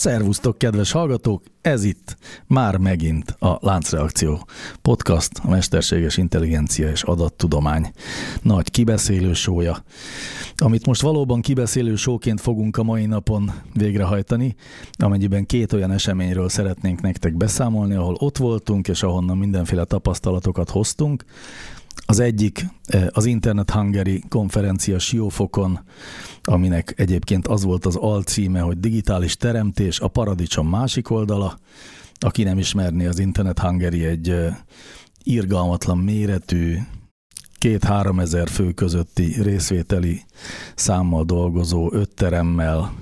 Szervusztok, kedves hallgatók! Ez itt már megint a Láncreakció podcast, a mesterséges intelligencia és adattudomány nagy kibeszélő sója, amit most valóban kibeszélő sóként fogunk a mai napon végrehajtani, amennyiben két olyan eseményről szeretnénk nektek beszámolni, ahol ott voltunk, és ahonnan mindenféle tapasztalatokat hoztunk. Az egyik eh, az Internet Hungary konferencia Siófokon, aminek egyébként az volt az alcíme, hogy digitális teremtés, a paradicsom másik oldala. Aki nem ismerné, az Internet Hungary egy irgalmatlan méretű, két-három ezer fő közötti részvételi számmal dolgozó, öt teremmel,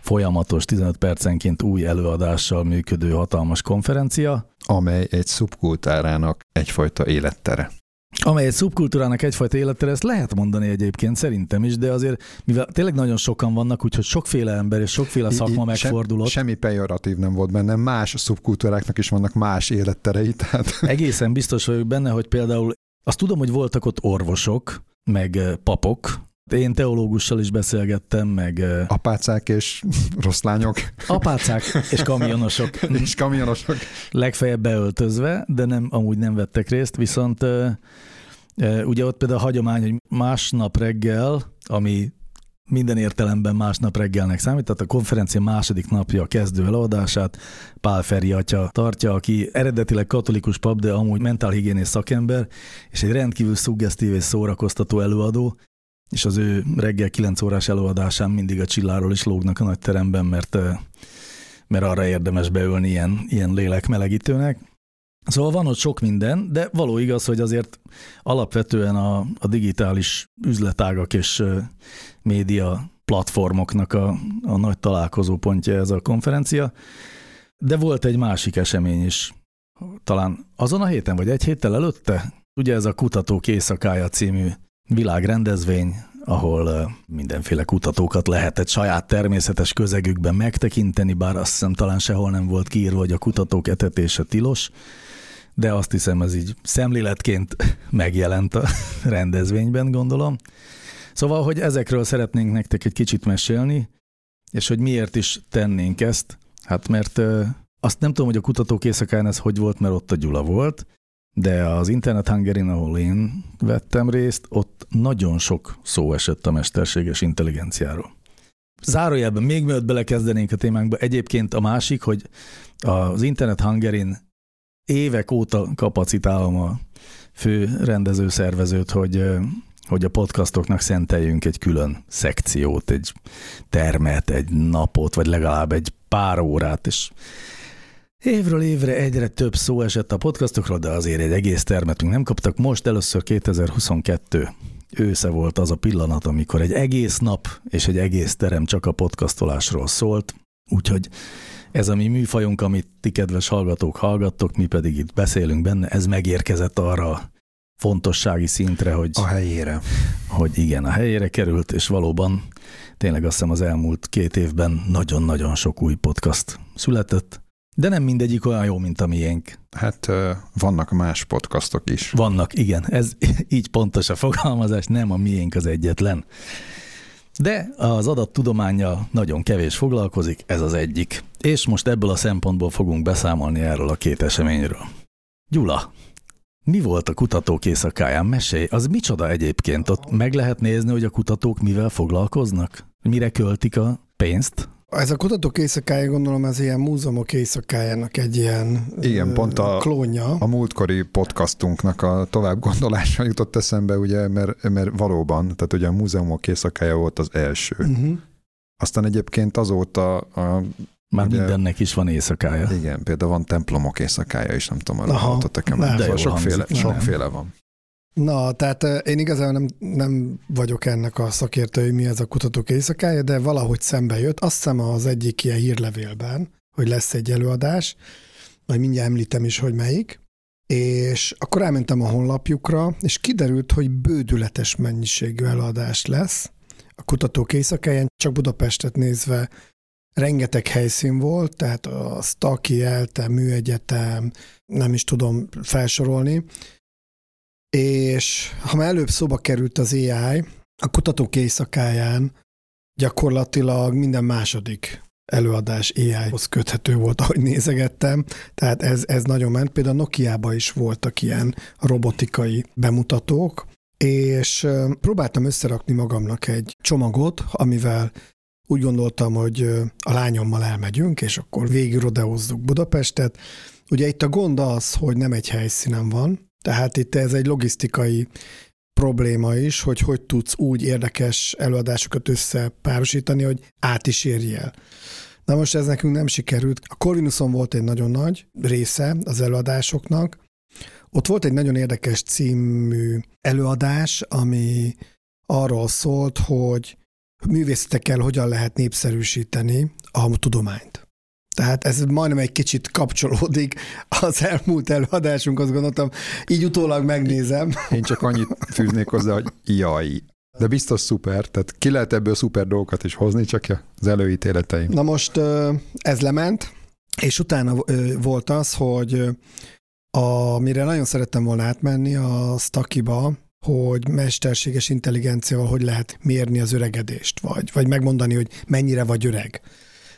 folyamatos 15 percenként új előadással működő hatalmas konferencia. Amely egy szubkultárának egyfajta élettere amely egy szubkultúrának egyfajta élettere, ezt lehet mondani egyébként szerintem is, de azért, mivel tényleg nagyon sokan vannak, úgyhogy sokféle ember és sokféle szakma I, megfordulott. Semmi pejoratív nem volt benne, más szubkultúráknak is vannak más életterei. Tehát... Egészen biztos vagyok benne, hogy például azt tudom, hogy voltak ott orvosok, meg papok, én teológussal is beszélgettem, meg... Apácák és rossz lányok. Apácák és kamionosok. és kamionosok. Legfeljebb beöltözve, de nem, amúgy nem vettek részt, viszont ugye ott például a hagyomány, hogy másnap reggel, ami minden értelemben másnap reggelnek számít, tehát a konferencia második napja kezdő előadását Pál Feri atya tartja, aki eredetileg katolikus pap, de amúgy mentálhigiénész szakember, és egy rendkívül szuggesztív és szórakoztató előadó, és az ő reggel 9 órás előadásán mindig a csilláról is lógnak a nagy teremben, mert, mert arra érdemes beülni ilyen, ilyen lélekmelegítőnek. Szóval van ott sok minden, de való igaz, hogy azért alapvetően a, a digitális üzletágak és média platformoknak a, a nagy találkozópontja ez a konferencia, de volt egy másik esemény is, talán azon a héten, vagy egy héttel előtte, ugye ez a Kutatók éjszakája című világrendezvény, ahol mindenféle kutatókat lehetett saját természetes közegükben megtekinteni, bár azt hiszem talán sehol nem volt kiírva, hogy a kutatók etetése tilos, de azt hiszem ez így szemléletként megjelent a rendezvényben, gondolom. Szóval, hogy ezekről szeretnénk nektek egy kicsit mesélni, és hogy miért is tennénk ezt, hát mert azt nem tudom, hogy a kutatók éjszakán ez hogy volt, mert ott a Gyula volt, de az Internet hungary ahol én vettem részt, ott nagyon sok szó esett a mesterséges intelligenciáról. Zárójelben még mielőtt belekezdenénk a témánkba, egyébként a másik, hogy az Internet hungary évek óta kapacitálom a fő rendező szervezőt, hogy, hogy a podcastoknak szenteljünk egy külön szekciót, egy termet, egy napot, vagy legalább egy pár órát, és Évről évre egyre több szó esett a podcastokról, de azért egy egész termetünk nem kaptak. Most először 2022 ősze volt az a pillanat, amikor egy egész nap és egy egész terem csak a podcastolásról szólt. Úgyhogy ez a mi műfajunk, amit ti kedves hallgatók hallgattok, mi pedig itt beszélünk benne, ez megérkezett arra fontossági szintre, hogy... A helyére. Hogy igen, a helyére került, és valóban tényleg azt hiszem az elmúlt két évben nagyon-nagyon sok új podcast született, de nem mindegyik olyan jó, mint a miénk. Hát vannak más podcastok is. Vannak, igen. Ez így pontos a fogalmazás, nem a miénk az egyetlen. De az adattudománya nagyon kevés foglalkozik, ez az egyik. És most ebből a szempontból fogunk beszámolni erről a két eseményről. Gyula, mi volt a kutatók éjszakáján? Mesélj, az micsoda egyébként? Ott meg lehet nézni, hogy a kutatók mivel foglalkoznak? Mire költik a pénzt? Ez a kutatók éjszakája, gondolom, ez ilyen múzeumok éjszakájának egy ilyen Igen, pont a, klónja. A múltkori podcastunknak a tovább gondolása jutott eszembe, ugye, mert, mert valóban, tehát ugye a múzeumok éjszakája volt az első. Uh-huh. Aztán egyébként azóta a Már Ugye- mindennek is van éjszakája. Igen, például van templomok éjszakája is, nem tudom, arra nem. már. Sokféle, hangzik, sokféle van. Na, tehát eh, én igazából nem, nem vagyok ennek a szakértő, hogy mi ez a kutatók éjszakája, de valahogy szembe jött. Azt hiszem az egyik ilyen hírlevélben, hogy lesz egy előadás, majd mindjárt említem is, hogy melyik, és akkor elmentem a honlapjukra, és kiderült, hogy bődületes mennyiségű előadás lesz a kutatók éjszakáján, csak Budapestet nézve rengeteg helyszín volt, tehát a Staki, ELTE, Műegyetem, nem is tudom felsorolni, és ha már előbb szóba került az AI, a kutatók éjszakáján gyakorlatilag minden második előadás AI-hoz köthető volt, ahogy nézegettem, tehát ez, ez nagyon ment. Például Nokia-ba is voltak ilyen robotikai bemutatók, és próbáltam összerakni magamnak egy csomagot, amivel úgy gondoltam, hogy a lányommal elmegyünk, és akkor végig rodeozzuk Budapestet. Ugye itt a gond az, hogy nem egy helyszínen van, tehát itt ez egy logisztikai probléma is, hogy hogy tudsz úgy érdekes előadásokat összepárosítani, hogy át is érj. Na most ez nekünk nem sikerült. A Corvinuson volt egy nagyon nagy része az előadásoknak. Ott volt egy nagyon érdekes című előadás, ami arról szólt, hogy művészetekkel hogyan lehet népszerűsíteni a tudományt. Tehát ez majdnem egy kicsit kapcsolódik az elmúlt előadásunkhoz, gondoltam, így utólag megnézem. Én csak annyit fűznék hozzá, hogy jaj. De biztos szuper, tehát ki lehet ebből szuper dolgokat is hozni, csak az előítéleteim. Na most ez lement, és utána volt az, hogy amire nagyon szerettem volna átmenni a Stakiba, hogy mesterséges intelligenciával hogy lehet mérni az öregedést, vagy, vagy megmondani, hogy mennyire vagy öreg.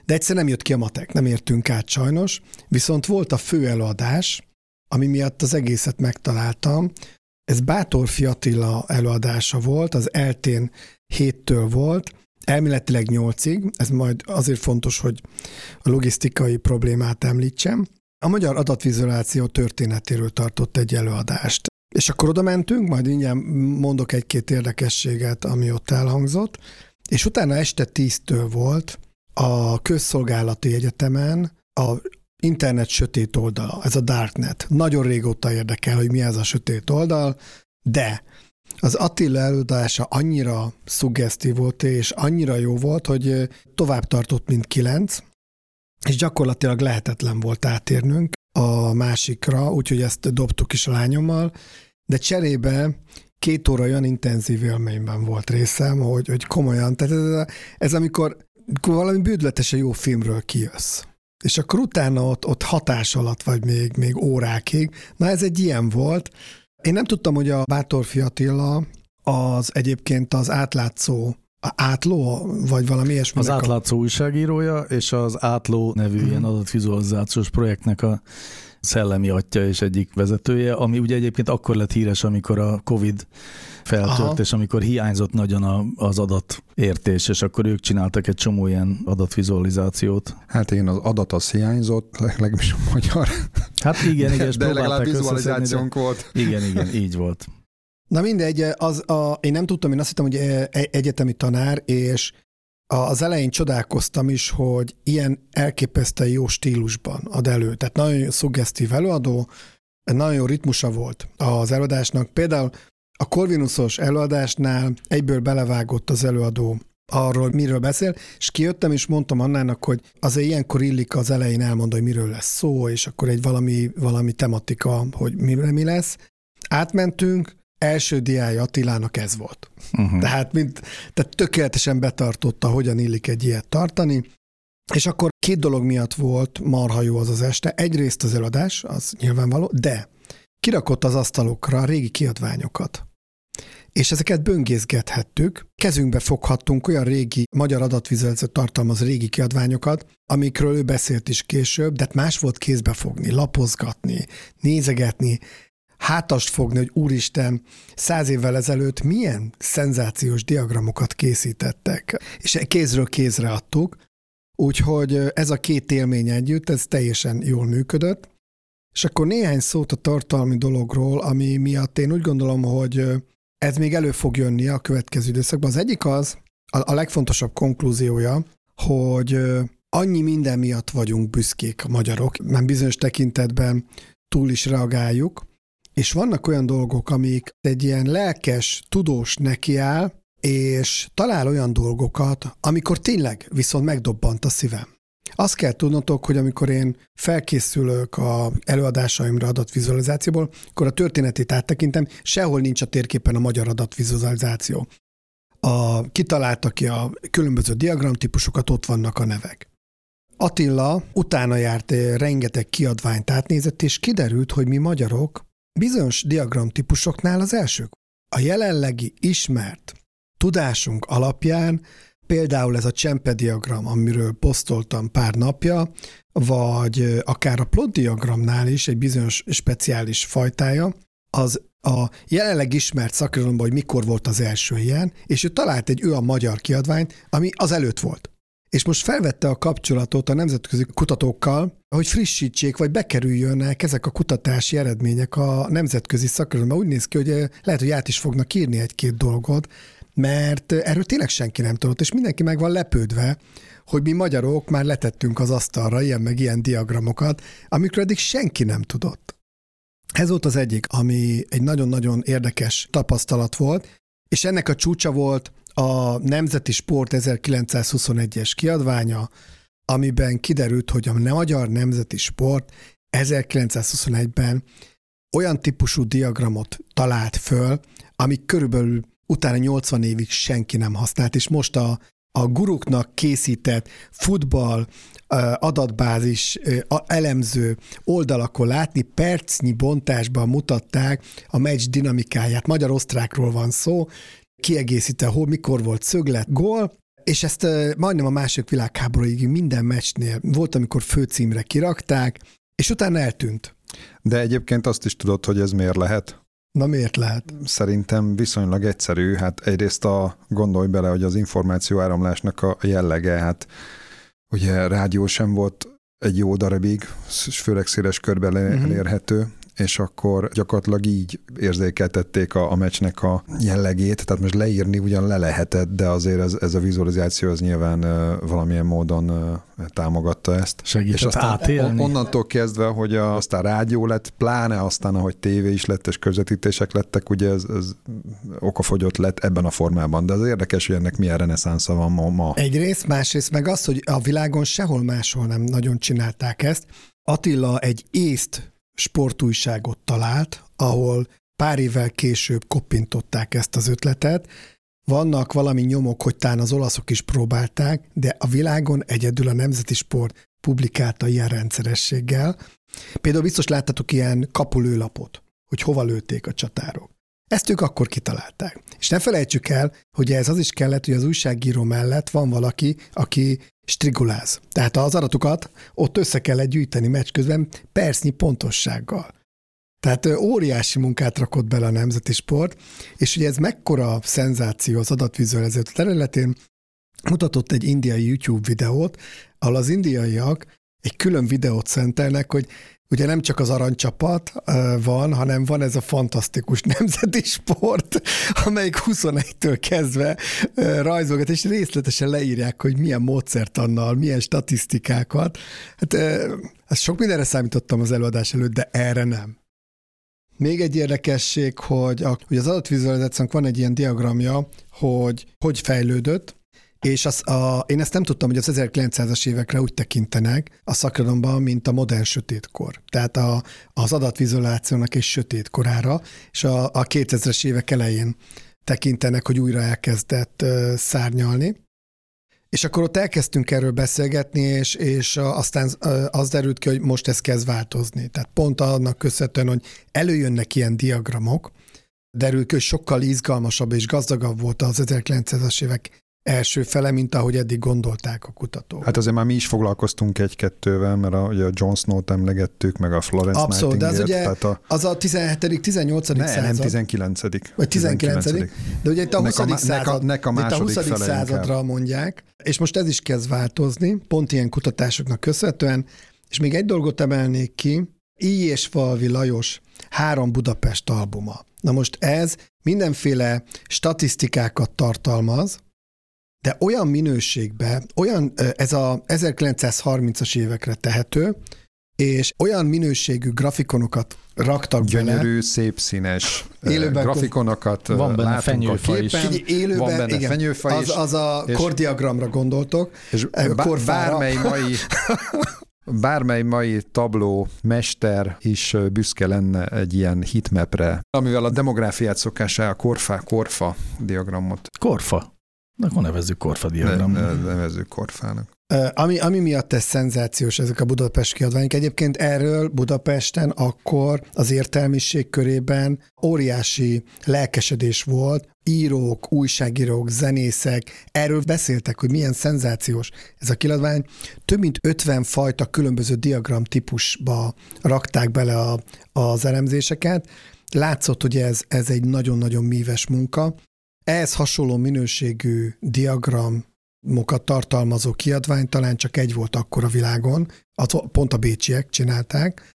De egyszer nem jött ki a matek, nem értünk át sajnos, viszont volt a fő előadás, ami miatt az egészet megtaláltam. Ez Bátorfi Attila előadása volt, az eltén héttől volt, elméletileg nyolcig, ez majd azért fontos, hogy a logisztikai problémát említsem. A magyar adatvizualizáció történetéről tartott egy előadást. És akkor oda mentünk, majd mindjárt mondok egy-két érdekességet, ami ott elhangzott, és utána este tíztől volt a közszolgálati egyetemen a internet sötét oldala, ez a darknet. Nagyon régóta érdekel, hogy mi ez a sötét oldal, de az Attila előadása annyira szuggesztív volt, és annyira jó volt, hogy tovább tartott, mint kilenc, és gyakorlatilag lehetetlen volt átérnünk a másikra, úgyhogy ezt dobtuk is a lányommal, de cserébe két óra olyan intenzív élményben volt részem, hogy, hogy komolyan, tehát ez, ez amikor valami bődületesen jó filmről kijössz. És akkor utána ott, ott hatás alatt vagy még, még órákig. Na ez egy ilyen volt. Én nem tudtam, hogy a Bátorfi Attila az egyébként az átlátszó a átló, vagy valami ilyesmi. Az átlátszó újságírója, és az átló nevű Mhm. ilyen adatvizualizációs projektnek a szellemi atya és egyik vezetője, ami ugye egyébként akkor lett híres, amikor a Covid feltört, Aha. és amikor hiányzott nagyon a, az adatértés, és akkor ők csináltak egy csomó ilyen adatvizualizációt. Hát igen, az adat az hiányzott, leg- legalábbis a magyar, Hát igen, igen, és de legalább vizualizációnk volt. de... Igen, igen, így volt. Na mindegy, az a, én nem tudtam, én azt hittem, hogy e- e- egyetemi tanár, és a- az elején csodálkoztam is, hogy ilyen elképesztően jó stílusban ad elő. Tehát nagyon szuggesztív előadó, nagyon jó ritmusa volt az előadásnak. Például a Corvinusos előadásnál egyből belevágott az előadó arról, miről beszél, és kijöttem, és mondtam Annának, hogy azért ilyenkor illik az elején elmondani, hogy miről lesz szó, és akkor egy valami, valami tematika, hogy mi, mi lesz. Átmentünk, első diája Attilának ez volt. Uh-huh. Tehát, mint, tehát tökéletesen betartotta, hogyan illik egy ilyet tartani. És akkor két dolog miatt volt marha jó az az este. Egyrészt az eladás, az nyilvánvaló, de kirakott az asztalokra régi kiadványokat. És ezeket böngészgethettük, kezünkbe foghattunk olyan régi magyar adatvizualizációt tartalmaz régi kiadványokat, amikről ő beszélt is később, de hát más volt kézbe fogni, lapozgatni, nézegetni, hátast fogni, hogy úristen, száz évvel ezelőtt milyen szenzációs diagramokat készítettek, és kézről kézre adtuk, úgyhogy ez a két élmény együtt, ez teljesen jól működött. És akkor néhány szót a tartalmi dologról, ami miatt én úgy gondolom, hogy ez még elő fog jönni a következő időszakban. Az egyik az, a, legfontosabb konklúziója, hogy annyi minden miatt vagyunk büszkék a magyarok, mert bizonyos tekintetben túl is reagáljuk, és vannak olyan dolgok, amik egy ilyen lelkes, tudós nekiáll, és talál olyan dolgokat, amikor tényleg viszont megdobbant a szívem. Azt kell tudnotok, hogy amikor én felkészülök a előadásaimra adatvizualizációból, akkor a történetét áttekintem, sehol nincs a térképen a magyar adatvizualizáció. A, kitalálta ki a különböző diagramtípusokat, ott vannak a nevek. Attila utána járt rengeteg kiadványt átnézett, és kiderült, hogy mi magyarok bizonyos diagramtípusoknál az elsők. A jelenlegi ismert tudásunk alapján például ez a csempe diagram, amiről posztoltam pár napja, vagy akár a plot diagramnál is egy bizonyos speciális fajtája, az a jelenleg ismert szakirodalomban, hogy mikor volt az első ilyen, és ő talált egy a magyar kiadványt, ami az előtt volt. És most felvette a kapcsolatot a nemzetközi kutatókkal, hogy frissítsék, vagy bekerüljönnek ezek a kutatási eredmények a nemzetközi szakirodalomba. Úgy néz ki, hogy lehet, hogy át is fognak írni egy-két dolgot, mert erről tényleg senki nem tudott, és mindenki meg van lepődve, hogy mi magyarok már letettünk az asztalra ilyen meg ilyen diagramokat, amikről eddig senki nem tudott. Ez volt az egyik, ami egy nagyon-nagyon érdekes tapasztalat volt, és ennek a csúcsa volt a Nemzeti Sport 1921-es kiadványa, amiben kiderült, hogy a Magyar Nemzeti Sport 1921-ben olyan típusú diagramot talált föl, ami körülbelül utána 80 évig senki nem használt, és most a, a guruknak készített futball adatbázis elemző oldalakon látni, percnyi bontásban mutatták a meccs dinamikáját. Magyar-osztrákról van szó, kiegészítve, hol, mikor volt szöglet, gól, és ezt majdnem a második világháborúig minden meccsnél volt, amikor főcímre kirakták, és utána eltűnt. De egyébként azt is tudod, hogy ez miért lehet? Na miért lehet? Szerintem viszonylag egyszerű. Hát egyrészt a, gondolj bele, hogy az információ áramlásnak a jellege, hát ugye rádió sem volt egy jó darabig, főleg széles körben mhm. elérhető, uh-huh és akkor gyakorlatilag így érzékeltették a, a meccsnek a jellegét, tehát most leírni ugyan le lehetett, de azért ez, ez a vizualizáció az nyilván uh, valamilyen módon uh, támogatta ezt. Segített és aztán átélni. onnantól kezdve, hogy a, aztán rádió lett, pláne aztán, ahogy tévé is lett, és közvetítések lettek, ugye ez, ez okafogyott lett ebben a formában, de az érdekes, hogy ennek milyen reneszánsza van ma. ma. Egyrészt, másrészt meg az, hogy a világon sehol máshol nem nagyon csinálták ezt. Attila egy észt sportújságot talált, ahol pár évvel később koppintották ezt az ötletet. Vannak valami nyomok, hogy talán az olaszok is próbálták, de a világon egyedül a Nemzeti Sport publikálta ilyen rendszerességgel. Például biztos láttatok ilyen kapulőlapot, hogy hova lőtték a csatárok. Ezt ők akkor kitalálták. És ne felejtsük el, hogy ez az is kellett, hogy az újságíró mellett van valaki, aki striguláz. Tehát az adatokat ott össze kellett gyűjteni meccs közben percnyi pontossággal. Tehát óriási munkát rakott bele a nemzeti sport, és ugye ez mekkora szenzáció az adatvizualizáció területén, mutatott egy indiai YouTube videót, ahol az indiaiak egy külön videót szentelnek, hogy ugye nem csak az aranycsapat van, hanem van ez a fantasztikus nemzeti sport, amelyik 21-től kezdve rajzolgat, és részletesen leírják, hogy milyen módszertannal, milyen statisztikákat. Hát ezt sok mindenre számítottam az előadás előtt, de erre nem. Még egy érdekesség, hogy, a, hogy az adatvizualizációnak van egy ilyen diagramja, hogy hogy fejlődött, és az, a, én ezt nem tudtam, hogy az 1900-as évekre úgy tekintenek a szakirodalomban, mint a modern sötétkor. Tehát a, az adatvizualizációnak egy sötét korára, és a, a 2000-es évek elején tekintenek, hogy újra elkezdett uh, szárnyalni. És akkor ott elkezdtünk erről beszélgetni, és, és aztán az derült ki, hogy most ez kezd változni. Tehát pont annak köszönhetően, hogy előjönnek ilyen diagramok, derül ki, hogy sokkal izgalmasabb és gazdagabb volt az 1900-as évek első fele, mint ahogy eddig gondolták a kutatók. Hát azért már mi is foglalkoztunk egy-kettővel, mert a, ugye a John Snow-t emlegettük, meg a Florence Abszolút, de az ugye tehát a, az a 17 18 ne, század. nem 19 Vagy 19 De ugye itt a 20 nek a, század, nek a, nek a, a 20 századra inkább. mondják, és most ez is kezd változni, pont ilyen kutatásoknak köszönhetően, és még egy dolgot emelnék ki, I. és Falvi Lajos három Budapest albuma. Na most ez mindenféle statisztikákat tartalmaz, de olyan minőségbe, olyan, ez a 1930-as évekre tehető, és olyan minőségű grafikonokat raktak Gyönyörű, bele. szép színes Élőben grafikonokat Van benne látunk fenyőfa a is. képen. Figyelj, élőben, van benne igen, fenyőfa az, is. az a és- kordiagramra gondoltok. És bármely mai, bármely mai tabló mester is büszke lenne egy ilyen hitmapre, amivel a demográfiát szokásá a korfa, korfa diagramot Korfa. Na, akkor nevezzük korfa ne, diagramnak. ne, nevezzük korfának. Ami, ami miatt ez szenzációs, ezek a Budapest kiadványok. Egyébként erről Budapesten akkor az értelmiség körében óriási lelkesedés volt. Írók, újságírók, zenészek erről beszéltek, hogy milyen szenzációs ez a kiadvány. Több mint 50 fajta különböző diagram típusba rakták bele a, az elemzéseket. Látszott, hogy ez, ez egy nagyon-nagyon míves munka. Ehhez hasonló minőségű diagram mokat tartalmazó kiadvány talán csak egy volt akkor a világon, az pont a bécsiek csinálták,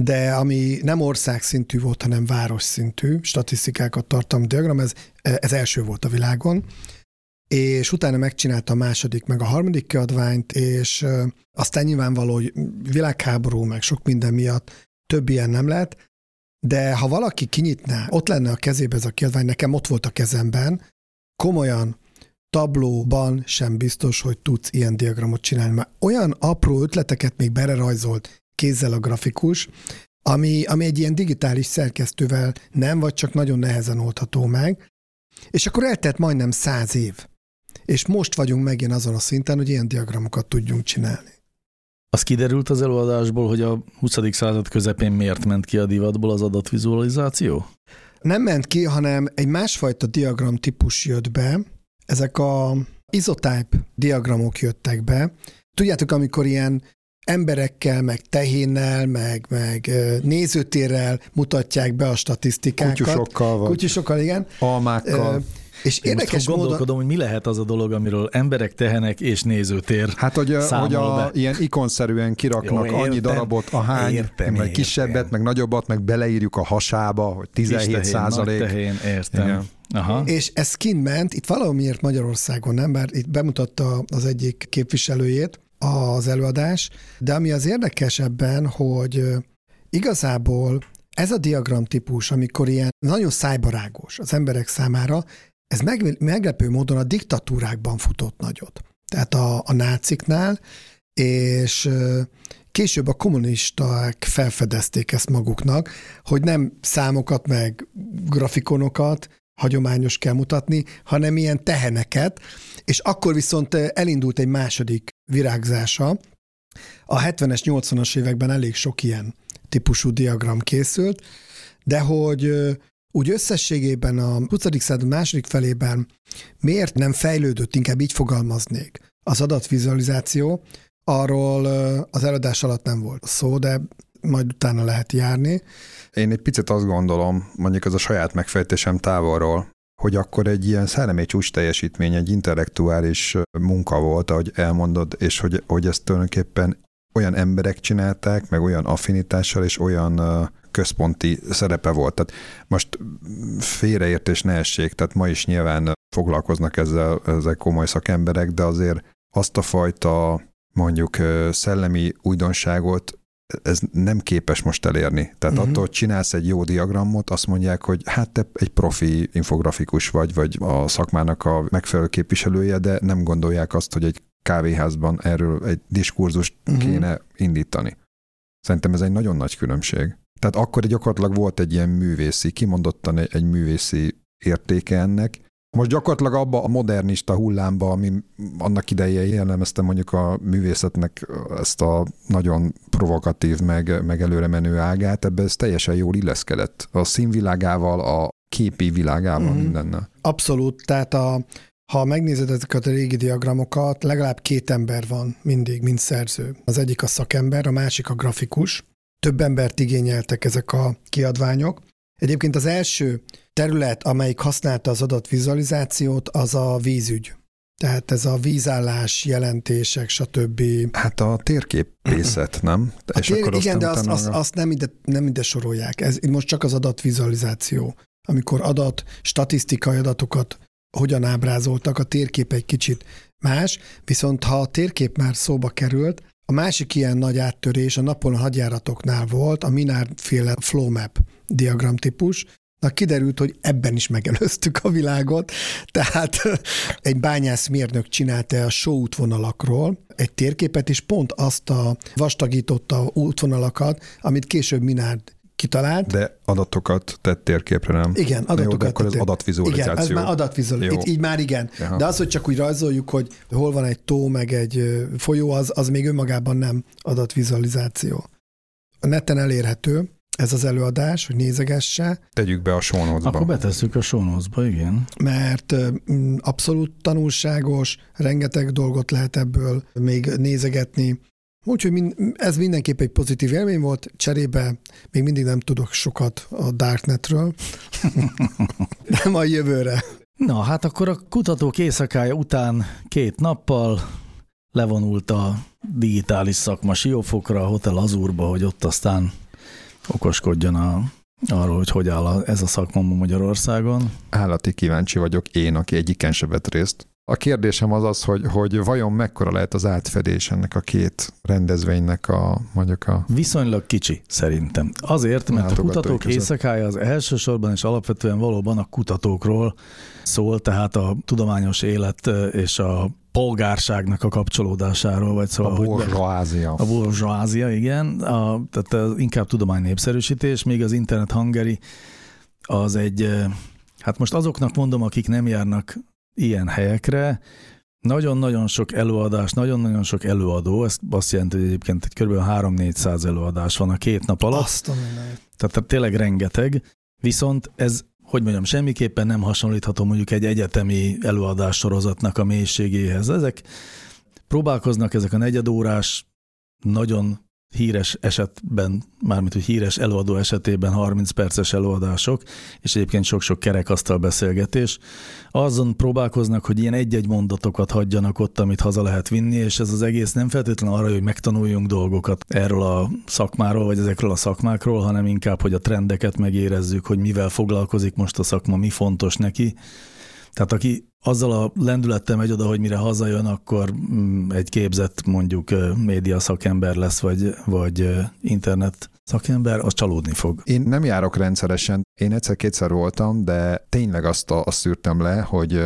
de ami nem országszintű volt, hanem város szintű statisztikákat tartalmazó diagram, ez, ez első volt a világon, és utána megcsinálta a második, meg a harmadik kiadványt, és aztán nyilvánvaló, hogy világháború, meg sok minden miatt több ilyen nem lett, de ha valaki kinyitná, ott lenne a kezébe ez a kiadvány, nekem ott volt a kezemben, komolyan tablóban sem biztos, hogy tudsz ilyen diagramot csinálni, mert olyan apró ötleteket még belerajzolt kézzel a grafikus, ami, ami egy ilyen digitális szerkesztővel nem, vagy csak nagyon nehezen oldható meg, és akkor eltelt majdnem száz év. És most vagyunk megint azon a szinten, hogy ilyen diagramokat tudjunk csinálni. Az kiderült az előadásból, hogy a 20. század közepén miért ment ki a divatból az adatvizualizáció? Nem ment ki, hanem egy másfajta diagram típus jött be, ezek a isotype diagramok jöttek be. Tudjátok, amikor ilyen emberekkel, meg tehénnel, meg, meg nézőtérrel mutatják be a statisztikákat. Kutyusokkal vagy Kutyusokkal, igen. almákkal. És Én érdekes most módon... gondolkodom, hogy mi lehet az a dolog, amiről emberek, tehenek és nézőtér Hát, hogy, a- hogy a, be. ilyen ikonszerűen kiraknak Jó, annyi értem. darabot, a hány, Értem, meg értem. kisebbet, meg nagyobbat, meg beleírjuk a hasába, hogy 17 Kis tehén, százalék. tehén, értem. Igen. Aha. És ez kint ment, itt valamiért Magyarországon nem, bár itt bemutatta az egyik képviselőjét az előadás, de ami az érdekes ebben, hogy igazából ez a diagram típus, amikor ilyen nagyon szájbarágos az emberek számára, ez meg, meglepő módon a diktatúrákban futott nagyot. Tehát a, a náciknál, és később a kommunisták felfedezték ezt maguknak, hogy nem számokat meg grafikonokat, hagyományos kell mutatni, hanem ilyen teheneket, és akkor viszont elindult egy második virágzása. A 70-es, 80-as években elég sok ilyen típusú diagram készült, de hogy úgy összességében a 20. század második felében miért nem fejlődött, inkább így fogalmaznék, az adatvizualizáció, arról az eladás alatt nem volt szó, de majd utána lehet járni. Én egy picit azt gondolom, mondjuk ez a saját megfejtésem távolról, hogy akkor egy ilyen szellemi csúcs teljesítmény, egy intellektuális munka volt, ahogy elmondod, és hogy, hogy ezt tulajdonképpen olyan emberek csinálták, meg olyan affinitással, és olyan központi szerepe volt. Tehát most félreértés ne essék, tehát ma is nyilván foglalkoznak ezzel, ezek komoly szakemberek, de azért azt a fajta mondjuk szellemi újdonságot ez nem képes most elérni. Tehát uh-huh. attól, hogy csinálsz egy jó diagramot, azt mondják, hogy hát te egy profi infografikus vagy, vagy a szakmának a megfelelő képviselője, de nem gondolják azt, hogy egy kávéházban erről egy diskurzust uh-huh. kéne indítani. Szerintem ez egy nagyon nagy különbség. Tehát akkor gyakorlatilag volt egy ilyen művészi, kimondottan egy, művészi értéke ennek. Most gyakorlatilag abba a modernista hullámba, ami annak idején jellemezte mondjuk a művészetnek ezt a nagyon provokatív, meg, meg előre menő ágát, ebbe ez teljesen jól illeszkedett. A színvilágával, a képi világával, Mhm. mm. mindennel. Abszolút, tehát a, ha megnézed ezeket a régi diagramokat, legalább két ember van mindig, mint szerző. Az egyik a szakember, a másik a grafikus. Több embert igényeltek ezek a kiadványok. Egyébként az első terület, amelyik használta az adatvizualizációt, az a vízügy. Tehát ez a vízállás, jelentések, stb. Hát a térképészet, nem? A tér, igen, aztán de azt, azt, azt nem, ide, nem ide sorolják. Ez most csak az adatvizualizáció. Amikor adat, statisztikai adatokat hogyan ábrázoltak, a térkép egy kicsit más, viszont ha a térkép már szóba került, a másik ilyen nagy áttörés a napon hadjáratoknál volt, a Minard-féle flow map diagram típus, Na kiderült, hogy ebben is megelőztük a világot, tehát egy bányászmérnök csinálta a show útvonalakról egy térképet, és pont azt a vastagította útvonalakat, amit később Minard kitalált. De adatokat tett térképre, nem? Igen, adatokat. Jó, de akkor ez adatvizualizáció. Igen, ez már adatvizualizáció. Itt, így már igen. Aha. De az, hogy csak úgy rajzoljuk, hogy hol van egy tó, meg egy folyó, az, az még önmagában nem adatvizualizáció. A neten elérhető, ez az előadás, hogy nézegesse. Tegyük be a sónozba. Akkor betesszük a sónozba, igen. Mert abszolút tanulságos, rengeteg dolgot lehet ebből még nézegetni. Úgyhogy ez mindenképp egy pozitív élmény volt, cserébe még mindig nem tudok sokat a Darknetről, de majd jövőre. Na, hát akkor a kutatók éjszakája után két nappal levonult a digitális szakma Siófokra, a Hotel Azurba, hogy ott aztán okoskodjon a, arról, hogy hogy áll ez a szakma Magyarországon. Állati kíváncsi vagyok én, aki egyiken se vett részt. A kérdésem az az, hogy, hogy vajon mekkora lehet az átfedés ennek a két rendezvénynek a mondjuk a... Viszonylag kicsi, szerintem. Azért, mert a kutatók között. éjszakája az elsősorban és alapvetően valóban a kutatókról szól, tehát a tudományos élet és a polgárságnak a kapcsolódásáról, vagy szóval... A burzsóázia. A burzsóázia, igen. A, tehát inkább tudomány népszerűsítés, még az internet hangeri az egy, hát most azoknak mondom, akik nem járnak ilyen helyekre, nagyon-nagyon sok előadás, nagyon-nagyon sok előadó, ez azt jelenti, hogy egyébként egy kb. 3-400 előadás van a két nap alatt. Azt tehát tényleg rengeteg, viszont ez hogy mondjam, semmiképpen nem hasonlítható mondjuk egy egyetemi előadás sorozatnak a mélységéhez. Ezek próbálkoznak ezek a negyedórás, nagyon híres esetben, mármint hogy híres előadó esetében 30 perces előadások, és egyébként sok-sok kerekasztal beszélgetés. Azon próbálkoznak, hogy ilyen egy-egy mondatokat hagyjanak ott, amit haza lehet vinni, és ez az egész nem feltétlenül arra, hogy megtanuljunk dolgokat erről a szakmáról, vagy ezekről a szakmákról, hanem inkább, hogy a trendeket megérezzük, hogy mivel foglalkozik most a szakma, mi fontos neki. Tehát aki azzal a lendülettel megy oda, hogy mire hazajön, akkor mm, egy képzett mondjuk média szakember lesz, vagy, vagy internet szakember, az csalódni fog. Én nem járok rendszeresen, én egyszer-kétszer voltam, de tényleg azt, a, azt szűrtem le, hogy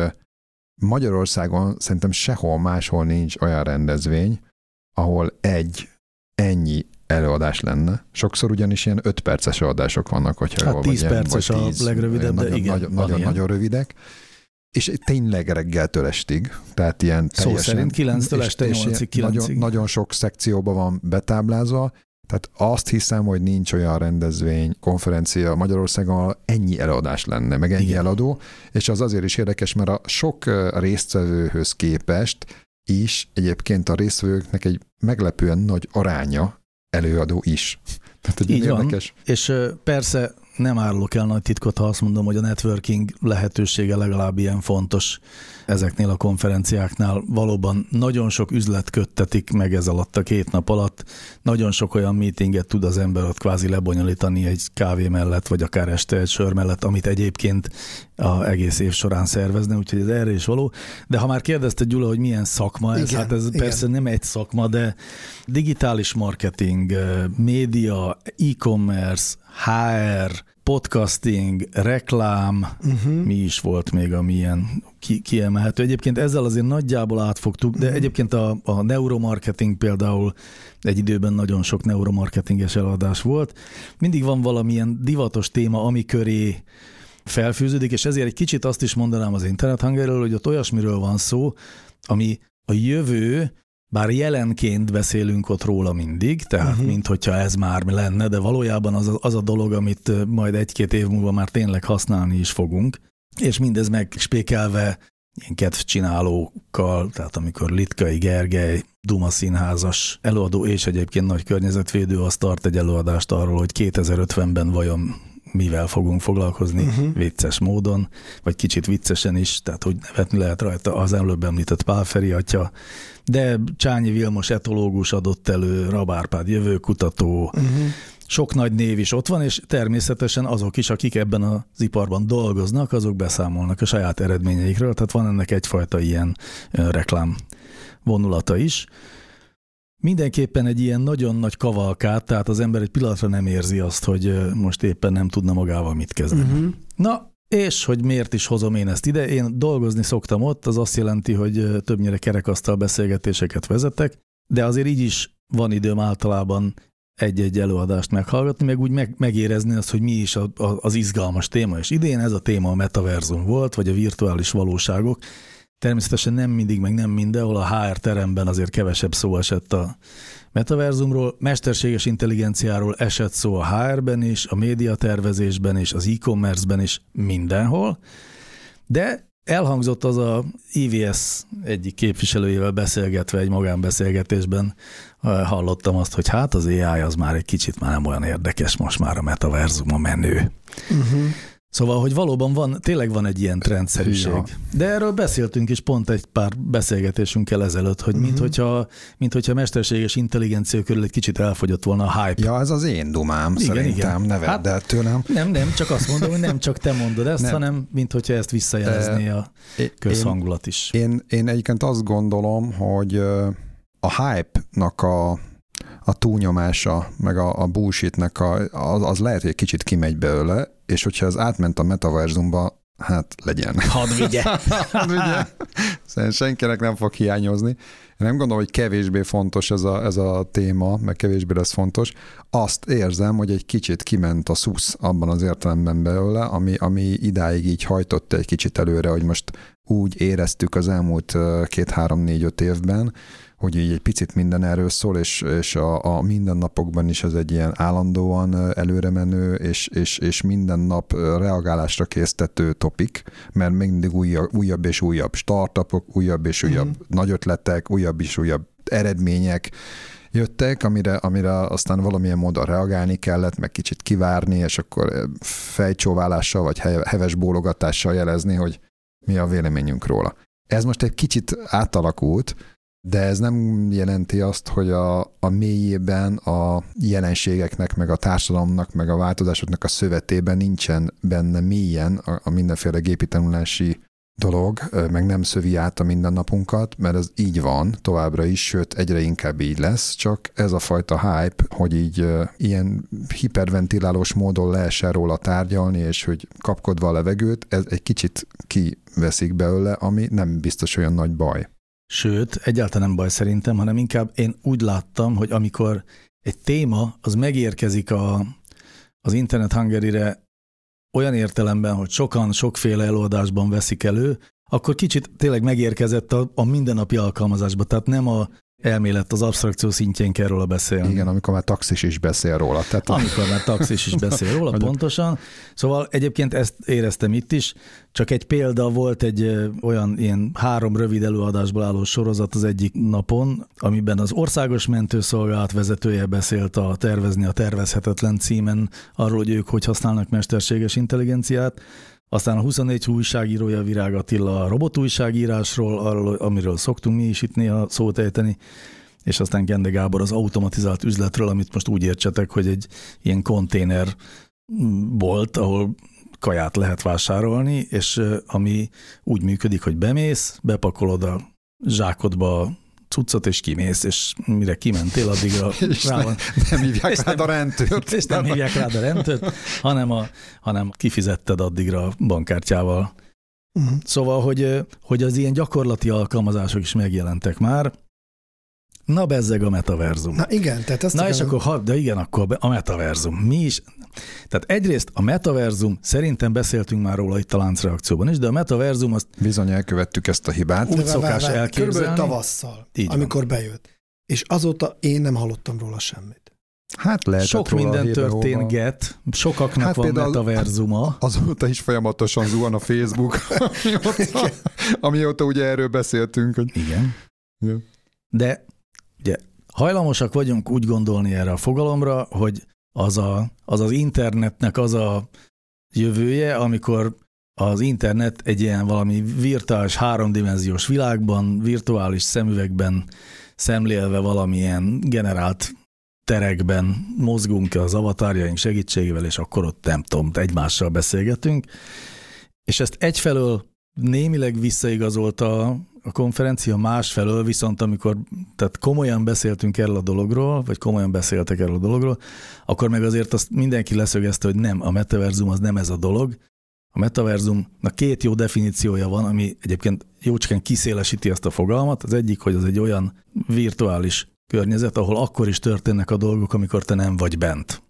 Magyarországon szerintem sehol máshol nincs olyan rendezvény, ahol egy ennyi előadás lenne. Sokszor ugyanis ilyen 5 perces előadások vannak, hogyha hát jól 10 vagy perces vagy 10, a legrövidebb, de nagyon, igen. Nagyon, nagyon, nagyon rövidek és tényleg reggeltől estig, tehát ilyen Szó teljesen... szerint 9-től este 8-ig, nagyon, nagyon sok szekcióban van betáblázva, tehát azt hiszem, hogy nincs olyan rendezvény, konferencia Magyarországon, ahol ennyi előadás lenne, meg ennyi Igen. eladó, és az azért is érdekes, mert a sok résztvevőhöz képest is egyébként a résztvevőknek egy meglepően nagy aránya előadó is. Tehát egy Így érdekes. Van. És persze nem árulok el nagy titkot, ha azt mondom, hogy a networking lehetősége legalább ilyen fontos ezeknél a konferenciáknál. Valóban nagyon sok üzlet köttetik meg ez alatt a két nap alatt. Nagyon sok olyan meetinget tud az ember ott kvázi lebonyolítani egy kávé mellett, vagy akár este egy sör mellett, amit egyébként a egész év során szervezne, úgyhogy ez erre is való. De ha már kérdezte Gyula, hogy milyen szakma ez, igen, hát ez igen. persze nem egy szakma, de digitális marketing, média, e-commerce, HR, podcasting, reklám, uh-huh. mi is volt még, ami ilyen ki, kiemelhető. Egyébként ezzel azért nagyjából átfogtuk, de uh-huh. egyébként a, a neuromarketing például egy időben nagyon sok neuromarketinges eladás volt. Mindig van valamilyen divatos téma, ami köré felfűződik, és ezért egy kicsit azt is mondanám az internet hangerről, hogy ott olyasmiről van szó, ami a jövő bár jelenként beszélünk ott róla mindig, tehát uh-huh. mint hogyha ez már lenne, de valójában az a, az a dolog, amit majd egy-két év múlva már tényleg használni is fogunk, és mindez megspékelve ilyen kedvcsinálókkal, tehát amikor Litkai Gergely, Duma színházas előadó és egyébként nagy környezetvédő az tart egy előadást arról, hogy 2050-ben vajon mivel fogunk foglalkozni uh-huh. vicces módon, vagy kicsit viccesen is, tehát hogy nevetni lehet rajta az előbb említett Pálferi atya, de Csányi Vilmos etológus adott elő, Rabárpád jövőkutató, uh-huh. sok nagy név is ott van, és természetesen azok is, akik ebben az iparban dolgoznak, azok beszámolnak a saját eredményeikről, tehát van ennek egyfajta ilyen reklám vonulata is. Mindenképpen egy ilyen nagyon nagy kavalkát, tehát az ember egy pillanatra nem érzi azt, hogy most éppen nem tudna magával mit kezdeni. Uh-huh. Na, és hogy miért is hozom én ezt ide? Én dolgozni szoktam ott, az azt jelenti, hogy többnyire kerekasztal beszélgetéseket vezetek, de azért így is van időm általában egy-egy előadást meghallgatni, meg úgy meg, megérezni azt, hogy mi is a, a, az izgalmas téma. És idén ez a téma a metaverzum volt, vagy a virtuális valóságok. Természetesen nem mindig, meg nem mindenhol a HR teremben azért kevesebb szó esett a metaverzumról, mesterséges intelligenciáról esett szó a HR-ben is, a médiatervezésben is, az e-commerce-ben is, mindenhol, de elhangzott az a IVS egyik képviselőjével beszélgetve egy magánbeszélgetésben, hallottam azt, hogy hát az AI az már egy kicsit már nem olyan érdekes, most már a metaverzum a menő. Uh-huh. Szóval, hogy valóban van, tényleg van egy ilyen trendszerűség. Ja. De erről beszéltünk is pont egy pár beszélgetésünkkel ezelőtt, hogy uh-huh. mint, hogyha, mint hogyha mesterséges intelligencia körül egy kicsit elfogyott volna a hype. Ja, ez az én dumám, igen, szerintem, igen. ne vedd hát, el tőlem. Nem, nem, csak azt mondom, hogy nem csak te mondod ezt, nem. hanem mint hogyha ezt visszajelezné a közhangulat is. Én, én, én egyébként azt gondolom, hogy a hype-nak a a túlnyomása, meg a, a bullshitnek a, az, az lehet, hogy egy kicsit kimegy belőle, és hogyha az átment a metaverzumba, hát legyen. Hadd vigye. Hadd vigye. Szerintem senkinek nem fog hiányozni. Én nem gondolom, hogy kevésbé fontos ez a, ez a téma, meg kevésbé lesz fontos. Azt érzem, hogy egy kicsit kiment a szusz abban az értelemben belőle, ami, ami idáig így hajtott egy kicsit előre, hogy most úgy éreztük az elmúlt két-három-négy-öt évben, hogy így egy picit minden erről szól, és, és a, a mindennapokban is ez egy ilyen állandóan előre menő, és, és, és minden nap reagálásra késztető topik, mert mindig újabb, újabb és újabb startupok, újabb és újabb mm. nagy ötletek, újabb és újabb eredmények, jöttek, amire, amire aztán valamilyen módon reagálni kellett, meg kicsit kivárni, és akkor fejcsóválással vagy heves bólogatással jelezni, hogy mi a véleményünk róla. Ez most egy kicsit átalakult, de ez nem jelenti azt, hogy a, a mélyében a jelenségeknek, meg a társadalomnak, meg a változásoknak a szövetében nincsen benne mélyen a, a mindenféle gépi tanulási dolog, meg nem szövi át a mindennapunkat, mert ez így van továbbra is, sőt egyre inkább így lesz, csak ez a fajta hype, hogy így ilyen hiperventilálós módon lehessen róla tárgyalni, és hogy kapkodva a levegőt, ez egy kicsit kiveszik belőle, ami nem biztos olyan nagy baj. Sőt, egyáltalán nem baj szerintem, hanem inkább én úgy láttam, hogy amikor egy téma az megérkezik a, az Internet Hungary-re olyan értelemben, hogy sokan sokféle előadásban veszik elő, akkor kicsit tényleg megérkezett a, a mindennapi alkalmazásba. Tehát nem a elmélet az abstrakció szintjén kell róla beszélni. Igen, amikor már taxis is beszél róla. Tehát amikor már taxis is beszél róla, pontosan. Szóval egyébként ezt éreztem itt is, csak egy példa volt egy olyan ilyen három rövid előadásból álló sorozat az egyik napon, amiben az országos mentőszolgálat vezetője beszélt a Tervezni a tervezhetetlen címen arról, hogy ők hogy használnak mesterséges intelligenciát, aztán a 24 újságírója Virág Attila a robotújságírásról, arról, amiről szoktunk mi is itt néha szót ejteni, és aztán Gende Gábor az automatizált üzletről, amit most úgy értsetek, hogy egy ilyen konténer volt, ahol kaját lehet vásárolni, és ami úgy működik, hogy bemész, bepakolod a zsákodba cuccot, és kimész, és mire kimentél, addigra és rá van. Nem, nem hívják és rád nem, a rendőrt. És nem hívják rád a rendőrt, hanem, a, hanem kifizetted addigra a bankkártyával. Uh-huh. Szóval, hogy, hogy az ilyen gyakorlati alkalmazások is megjelentek már, Na bezzeg a metaverzum. Na igen, tehát ezt Na és akkor, ha, de igen, akkor a metaverzum. Mi is? Tehát egyrészt a metaverzum, szerintem beszéltünk már róla itt a láncreakcióban is, de a metaverzum azt... Bizony elkövettük ezt a hibát. Úgy szokás elképzelni. Körülbelül tavasszal, Így amikor van. bejött. És azóta én nem hallottam róla semmit. Hát lehet. Sok minden történget, sokaknak hát van metaverzuma. Azóta is folyamatosan zuhan a Facebook, amióta, amióta ugye erről beszéltünk. Hogy... Igen. Ja. De Ugye hajlamosak vagyunk úgy gondolni erre a fogalomra, hogy az, a, az az internetnek az a jövője, amikor az internet egy ilyen valami virtuális háromdimenziós világban, virtuális szemüvegben szemlélve valamilyen generált terekben mozgunk az avatárjaink segítségével, és akkor ott nem tudom, egymással beszélgetünk. És ezt egyfelől némileg visszaigazolta a konferencia, másfelől viszont amikor tehát komolyan beszéltünk erről a dologról, vagy komolyan beszéltek erről a dologról, akkor meg azért azt mindenki leszögezte, hogy nem, a metaverzum az nem ez a dolog. A metaverzumnak két jó definíciója van, ami egyébként jócskán kiszélesíti ezt a fogalmat. Az egyik, hogy az egy olyan virtuális környezet, ahol akkor is történnek a dolgok, amikor te nem vagy bent.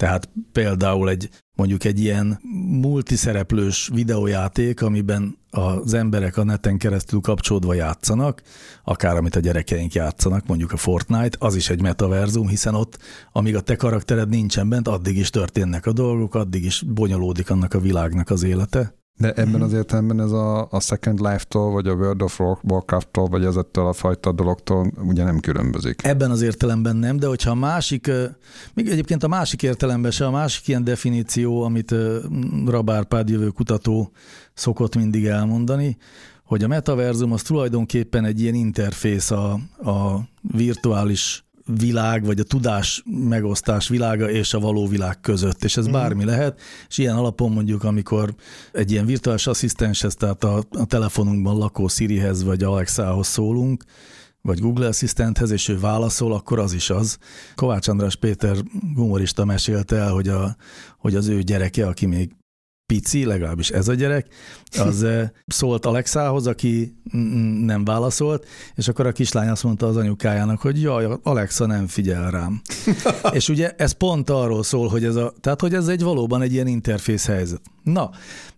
Tehát például egy mondjuk egy ilyen multiszereplős videójáték, amiben az emberek a neten keresztül kapcsolódva játszanak, akár amit a gyerekeink játszanak, mondjuk a Fortnite, az is egy metaverzum, hiszen ott, amíg a te karaktered nincsen bent, addig is történnek a dolgok, addig is bonyolódik annak a világnak az élete. De ebben az értelemben ez a, a Second Life-tól, vagy a World of Warcraft-tól, vagy ezettől a fajta dologtól ugye nem különbözik. Ebben az értelemben nem, de hogyha a másik, még egyébként a másik értelemben se, a másik ilyen definíció, amit Rabárpád jövő kutató szokott mindig elmondani, hogy a metaverzum az tulajdonképpen egy ilyen interfész a, a virtuális világ, vagy a tudás megosztás világa és a való világ között, és ez mm. bármi lehet, és ilyen alapon mondjuk, amikor egy ilyen virtuális asszisztenshez, tehát a, a telefonunkban lakó Sirihez vagy Alexához szólunk, vagy Google Assistanthez, és ő válaszol, akkor az is az. Kovács András Péter humorista mesélte el, hogy, a, hogy az ő gyereke, aki még pici, legalábbis ez a gyerek, az szólt Alexához, aki nem válaszolt, és akkor a kislány azt mondta az anyukájának, hogy jaj, Alexa nem figyel rám. és ugye ez pont arról szól, hogy ez, a, tehát, hogy ez egy valóban egy ilyen interfész helyzet. Na,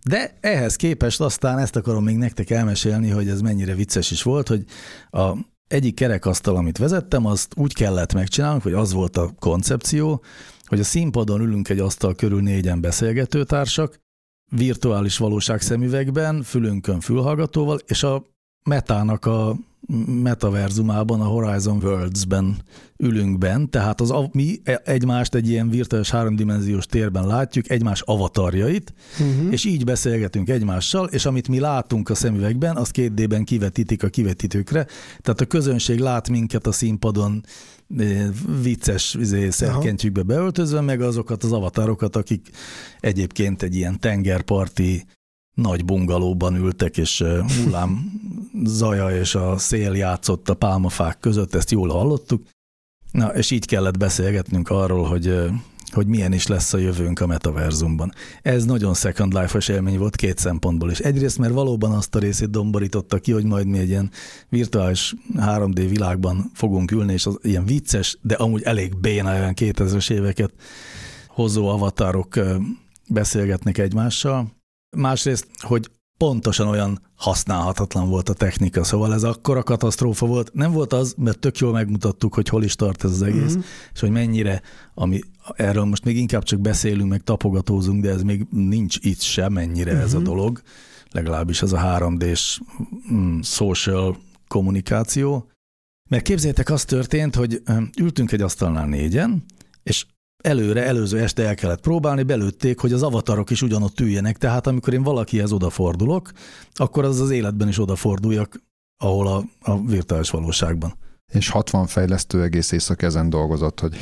de ehhez képest aztán ezt akarom még nektek elmesélni, hogy ez mennyire vicces is volt, hogy a egyik kerekasztal, amit vezettem, azt úgy kellett megcsinálnunk, hogy az volt a koncepció, hogy a színpadon ülünk egy asztal körül négyen beszélgetőtársak, virtuális valóság szemüvegben, fülünkön fülhallgatóval, és a metának a metaverzumában, a Horizon Worlds-ben ülünk bent, tehát az, mi egymást egy ilyen virtuális háromdimenziós térben látjuk, egymás avatarjait, uh-huh. és így beszélgetünk egymással, és amit mi látunk a szemüvegben, az két D-ben kivetítik a kivetítőkre, tehát a közönség lát minket a színpadon vicces izé, szerkentyűkbe beöltözve, meg azokat az avatárokat, akik egyébként egy ilyen tengerparti nagy bungalóban ültek, és hullám zaja és a szél játszott a pálmafák között, ezt jól hallottuk. Na, és így kellett beszélgetnünk arról, hogy hogy milyen is lesz a jövőnk a metaverzumban. Ez nagyon Second Life-os élmény volt két szempontból is. Egyrészt, mert valóban azt a részét domborította ki, hogy majd mi egy ilyen virtuális 3D világban fogunk ülni, és az ilyen vicces, de amúgy elég béna olyan 2000-es éveket hozó avatárok beszélgetnek egymással. Másrészt, hogy pontosan olyan használhatatlan volt a technika, szóval ez akkora katasztrófa volt. Nem volt az, mert tök jól megmutattuk, hogy hol is tart ez az egész, uh-huh. és hogy mennyire, ami, erről most még inkább csak beszélünk, meg tapogatózunk, de ez még nincs itt sem mennyire uh-huh. ez a mhm. dolog, legalábbis ez a 3D-s mm, social kommunikáció. Mert képzeljétek, az történt, hogy ültünk egy asztalnál négyen, és előre, előző este el kellett próbálni, belőtték, hogy az avatarok is ugyanott üljenek, tehát amikor én valakihez odafordulok, akkor az az életben is odaforduljak, ahol a, a virtuális valóságban. És 60 fejlesztő egész éjszak ezen dolgozott, hogy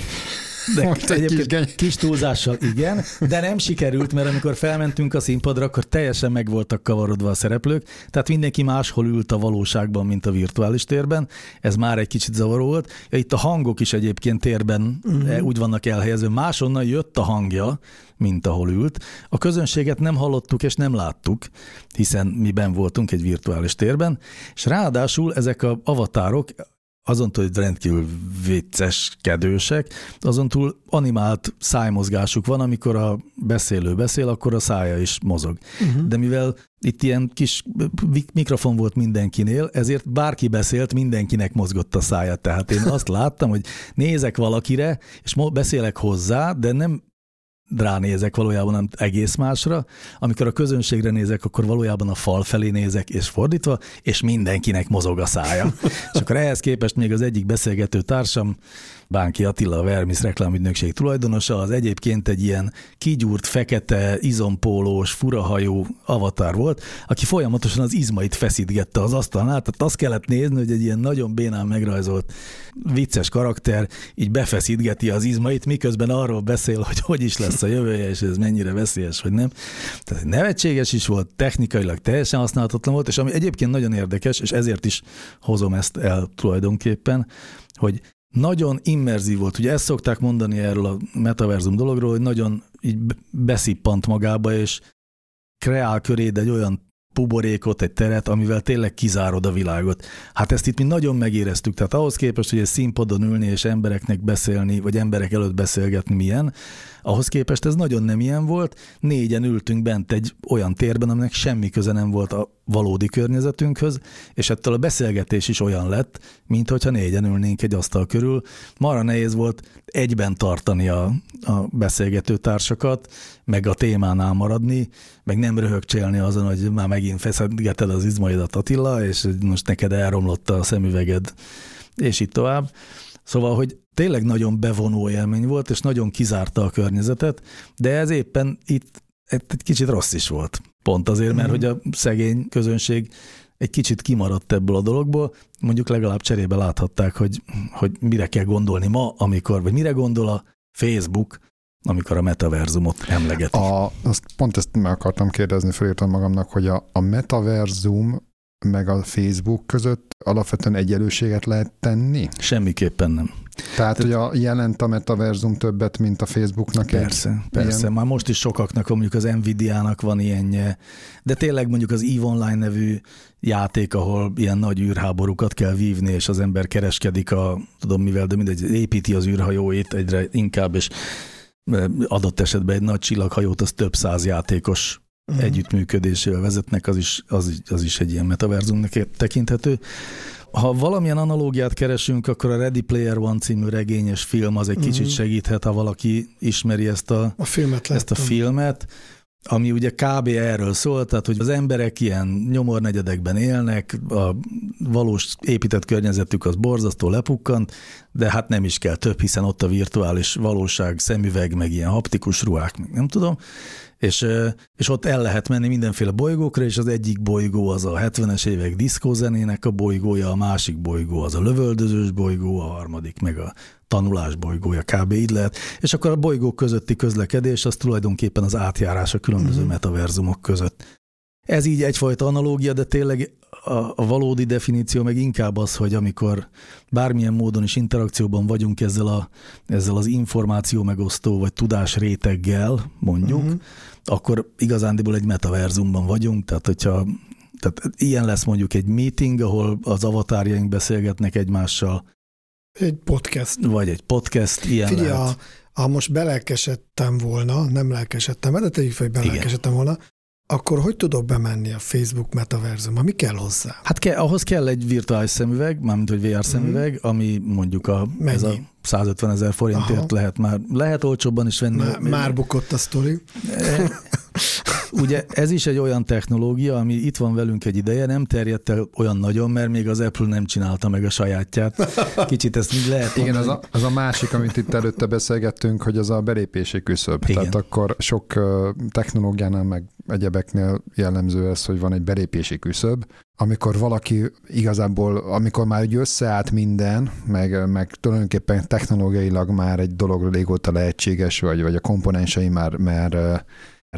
de Most egyébként kis, kis túlzással igen, de nem sikerült, mert amikor felmentünk a színpadra, akkor teljesen meg voltak kavarodva a szereplők, tehát mindenki máshol ült a valóságban, mint a virtuális térben. Ez már egy kicsit zavaró volt. Itt a hangok is egyébként térben uh-huh. úgy vannak elhelyezve. Másonnan jött a hangja, mint ahol ült. A közönséget nem hallottuk és nem láttuk, hiszen mi ben voltunk egy virtuális térben, és ráadásul ezek a avatárok azon túl, hogy rendkívül vicces, kedősek, azon túl animált szájmozgásuk van, amikor a beszélő beszél, akkor a szája is mozog. Uh-huh. De mivel itt ilyen kis mikrofon volt mindenkinél, ezért bárki beszélt, mindenkinek mozgott a szája. Tehát én azt láttam, hogy nézek valakire, és beszélek hozzá, de nem ránézek valójában nem egész másra. Amikor a közönségre nézek, akkor valójában a fal felé nézek, és fordítva, és mindenkinek mozog a szája. és akkor ehhez képest még az egyik beszélgető társam Bánki Attila, a Vermis reklámügynökség tulajdonosa, az egyébként egy ilyen kigyúrt, fekete, izompólós, furahajú avatar volt, aki folyamatosan az izmait feszítgette az asztalnál, tehát azt kellett nézni, hogy egy ilyen nagyon bénán megrajzolt vicces karakter így befeszítgeti az izmait, miközben arról beszél, hogy hogy is lesz a jövője, és ez mennyire veszélyes, vagy nem. Tehát nevetséges is volt, technikailag teljesen használhatatlan volt, és ami egyébként nagyon érdekes, és ezért is hozom ezt el tulajdonképpen, hogy nagyon immerzív volt. Ugye ezt szokták mondani erről a metaverzum dologról, hogy nagyon így beszippant magába, és kreál köréd egy olyan buborékot, egy teret, amivel tényleg kizárod a világot. Hát ezt itt mi nagyon megéreztük, tehát ahhoz képest, hogy egy színpadon ülni és embereknek beszélni, vagy emberek előtt beszélgetni milyen, ahhoz képest ez nagyon nem ilyen volt. Négyen ültünk bent egy olyan térben, aminek semmi köze nem volt a valódi környezetünkhöz, és ettől a beszélgetés is olyan lett, mint hogyha négyen ülnénk egy asztal körül. Mara nehéz volt egyben tartani a, a beszélgető társakat, meg a témánál maradni, meg nem röhögcsélni azon, hogy már megint feszedgeted az izmaidat Attila, és most neked elromlott a szemüveged, és itt tovább. Szóval, hogy tényleg nagyon bevonó élmény volt, és nagyon kizárta a környezetet, de ez éppen itt egy kicsit rossz is volt. Pont azért, mert mm. hogy a szegény közönség egy kicsit kimaradt ebből a dologból, mondjuk legalább cserébe láthatták, hogy, hogy mire kell gondolni ma, amikor, vagy mire gondol a Facebook, amikor a metaverzumot emlegeti. A, azt pont ezt meg akartam kérdezni, felírtam magamnak, hogy a, a metaverzum meg a Facebook között alapvetően egyenlőséget lehet tenni? Semmiképpen nem. Tehát, hogy a, jelent a metaverzum többet, mint a Facebooknak? Persze, egy, persze. Ilyen... Már most is sokaknak, mondjuk az Nvidia-nak van ilyenje, de tényleg mondjuk az EVE Online nevű játék, ahol ilyen nagy űrháborúkat kell vívni, és az ember kereskedik a, tudom mivel, de mindegy, építi az űrhajóit egyre inkább, és adott esetben egy nagy csillaghajót, az több száz játékos uh-huh. együttműködésével vezetnek, az is, az, az is egy ilyen metaverzumnak tekinthető. Ha valamilyen analógiát keresünk, akkor a Ready Player One című regényes film az egy uh-huh. kicsit segíthet, ha valaki ismeri ezt a, a filmet ezt a filmet ami ugye kb. erről szól, tehát hogy az emberek ilyen nyomornegyedekben élnek, a valós épített környezetük az borzasztó lepukkant, de hát nem is kell több, hiszen ott a virtuális valóság, szemüveg, meg ilyen haptikus ruhák, meg nem tudom, és, és ott el lehet menni mindenféle bolygókra, és az egyik bolygó az a 70-es évek diszkózenének a bolygója, a másik bolygó az a lövöldözős bolygó, a harmadik meg a tanulás bolygója, kb. így lehet. És akkor a bolygók közötti közlekedés az tulajdonképpen az átjárás a különböző uh-huh. metaverzumok között. Ez így egyfajta analógia, de tényleg a, a valódi definíció meg inkább az, hogy amikor bármilyen módon is interakcióban vagyunk ezzel, a, ezzel az információ megosztó vagy tudás réteggel, mondjuk, uh-huh akkor igazándiból egy metaverzumban vagyunk, tehát hogyha tehát ilyen lesz mondjuk egy meeting, ahol az avatárjaink beszélgetnek egymással. Egy podcast. Vagy egy podcast, ilyen Figyelj, lehet. ha most belelkesedtem volna, nem lelkesedtem, de tegyük fel, hogy belelkesedtem volna, akkor hogy tudok bemenni a Facebook metaverzumba? Mi kell hozzá? Hát ke, ahhoz kell egy virtuális szemüveg, mármint hogy VR szemüveg, mm. ami mondjuk a, ez a 150 ezer forintért Aha. lehet már, lehet olcsóbban is venni. Már, már bukott a sztori. E, ugye ez is egy olyan technológia, ami itt van velünk egy ideje, nem terjedt el olyan nagyon, mert még az Apple nem csinálta meg a sajátját. Kicsit ezt így lehet Igen, az a, az a másik, amit itt előtte beszélgettünk, hogy az a belépési küszöb. Igen. Tehát akkor sok technológiánál meg egyebeknél jellemző ez, hogy van egy belépési küszöb, amikor valaki igazából, amikor már úgy összeállt minden, meg, meg tulajdonképpen technológiailag már egy dolog régóta lehetséges, vagy, vagy a komponensei már, már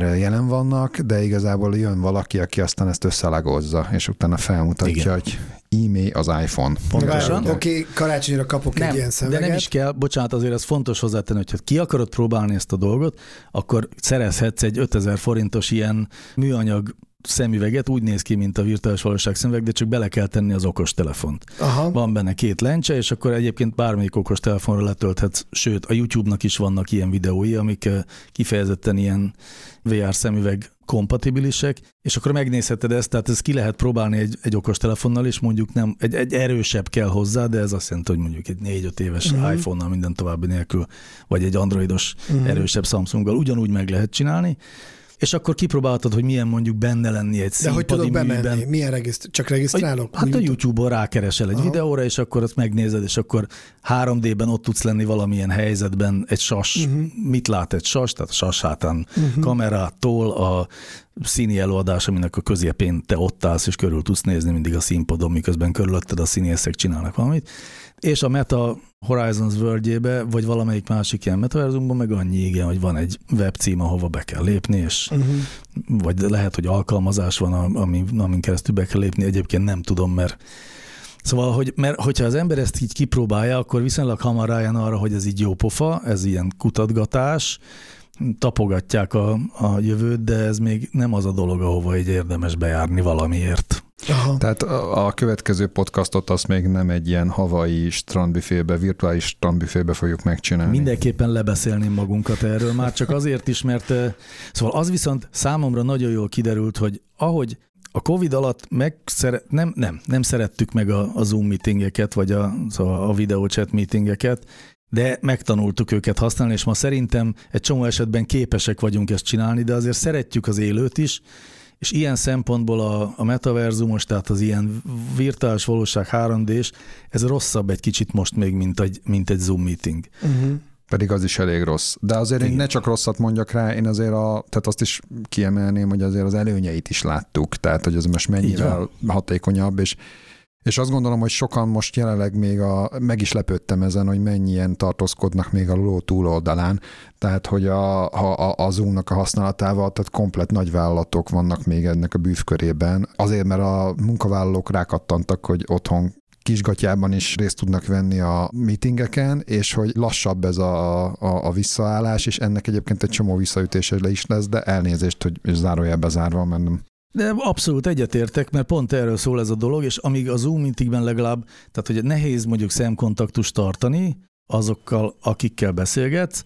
jelen vannak, de igazából jön valaki, aki aztán ezt összelagozza, és utána felmutatja, Igen. hogy e-mail az iPhone. Pontosan. Oké, okay, karácsonyra kapok nem, egy ilyen szemeget. De nem is kell, bocsánat, azért ez fontos hozzátenni, hogy ha ki akarod próbálni ezt a dolgot, akkor szerezhetsz egy 5000 forintos ilyen műanyag szemüveget, úgy néz ki, mint a virtuális valóság szemüveg, de csak bele kell tenni az okos telefont. Aha. Van benne két lencse, és akkor egyébként bármelyik okos telefonra letölthetsz, sőt, a YouTube-nak is vannak ilyen videói, amik kifejezetten ilyen VR szemüveg kompatibilisek, és akkor megnézheted ezt, tehát ezt ki lehet próbálni egy, egy okos telefonnal, és mondjuk nem, egy, egy erősebb kell hozzá, de ez azt jelenti, hogy mondjuk egy 4-5 éves uh-huh. iPhone-nal minden további nélkül, vagy egy androidos uh-huh. erősebb Samsunggal ugyanúgy meg lehet csinálni, és akkor kipróbálhatod, hogy milyen mondjuk benne lenni egy De hogy tudok színpadi bemenni? műben. Milyen regiszt- Csak regisztrálok? Hát a YouTube-on rákeresel egy Aha. videóra, és akkor azt megnézed, és akkor 3D-ben ott tudsz lenni valamilyen helyzetben, egy sas, uh-huh. mit lát egy sas, tehát a sas hátán uh-huh. kamerától a színi előadás, aminek a közepén te ott állsz, és körül tudsz nézni mindig a színpadon, miközben körülötted a színészek csinálnak valamit. És a Meta Horizons world vagy valamelyik másik ilyen metaverzumban meg annyi igen, hogy van egy webcím, ahova be kell lépni, és Mhm. vagy lehet, hogy alkalmazás van, ami, amin keresztül be kell lépni, egyébként nem tudom, mert Szóval, hogy, mert hogyha az ember ezt így kipróbálja, akkor viszonylag hamar rájön arra, hogy ez így jó pofa, ez ilyen kutatgatás, tapogatják a, a jövőt, de ez még nem az a dolog, ahova így érdemes bejárni valamiért. Aha. Tehát a, a következő podcastot azt még nem egy ilyen havai strandbüfébe, virtuális strandbüfébe fogjuk megcsinálni. Mindenképpen lebeszélném magunkat erről, már csak azért is, mert szóval az viszont számomra nagyon jól kiderült, hogy ahogy a Covid alatt megszere, nem, nem, nem szerettük meg a, a Zoom meetingeket, vagy a, szóval a videóchat meetingeket, de megtanultuk őket használni, és ma szerintem egy csomó esetben képesek vagyunk ezt csinálni, de azért szeretjük az élőt is, és ilyen szempontból a, a metaverzumos, tehát az ilyen virtuális valóság 3D-s, ez rosszabb egy kicsit most még, mint egy, mint egy Zoom meeting. Uh-huh. Pedig az is elég rossz. De azért én Igen. ne csak rosszat mondjak rá, én azért a, tehát azt is kiemelném, hogy azért az előnyeit is láttuk, tehát hogy ez most mennyivel hatékonyabb, és és azt gondolom, hogy sokan most jelenleg még a, meg is lepődtem ezen, hogy mennyien tartózkodnak még a ló túloldalán, tehát hogy a, a, a, Zoom-nak a használatával, tehát komplet nagyvállalatok vannak még ennek a bűvkörében, azért, mert a munkavállalók rákattantak, hogy otthon kisgatyában is részt tudnak venni a meetingeken, és hogy lassabb ez a, a, a visszaállás, és ennek egyébként egy csomó visszaütése le is lesz, de elnézést, hogy zárójelbe zárva, mert nem. De abszolút egyetértek, mert pont erről szól ez a dolog, és amíg a Zoom meetingben legalább, tehát hogy nehéz mondjuk szemkontaktust tartani azokkal, akikkel beszélgetsz,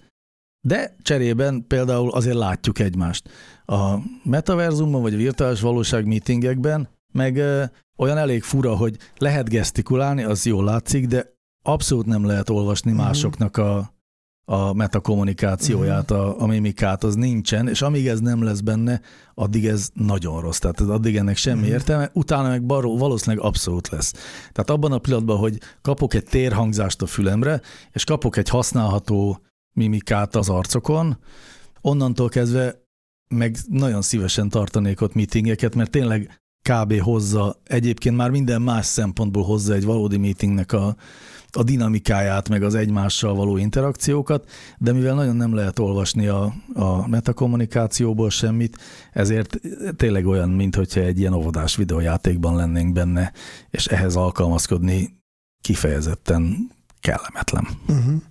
de cserében például azért látjuk egymást. A metaverzumban vagy a virtuális valóság meetingekben meg ö, olyan elég fura, hogy lehet gesztikulálni, az jól látszik, de abszolút nem lehet olvasni Mhm. másoknak a, a metakommunikációját, a, a mimikát, az nincsen, és amíg ez nem lesz benne, addig ez nagyon rossz. Tehát addig ennek semmi Mhm. értelme, utána meg baró, valószínűleg abszolút lesz. Tehát abban a pillanatban, hogy kapok egy térhangzást a fülemre, és kapok egy használható mimikát az arcokon, onnantól kezdve meg nagyon szívesen tartanék ott meetingeket, mert tényleg kb. hozza, egyébként már minden más szempontból hozza egy valódi meetingnek a, a dinamikáját, meg az egymással való interakciókat, de mivel nagyon nem lehet olvasni a, a metakommunikációból semmit, ezért tényleg olyan, mint hogyha egy ilyen óvodás videójátékban lennénk benne, és ehhez alkalmazkodni kifejezetten kellemetlen. Uh-huh.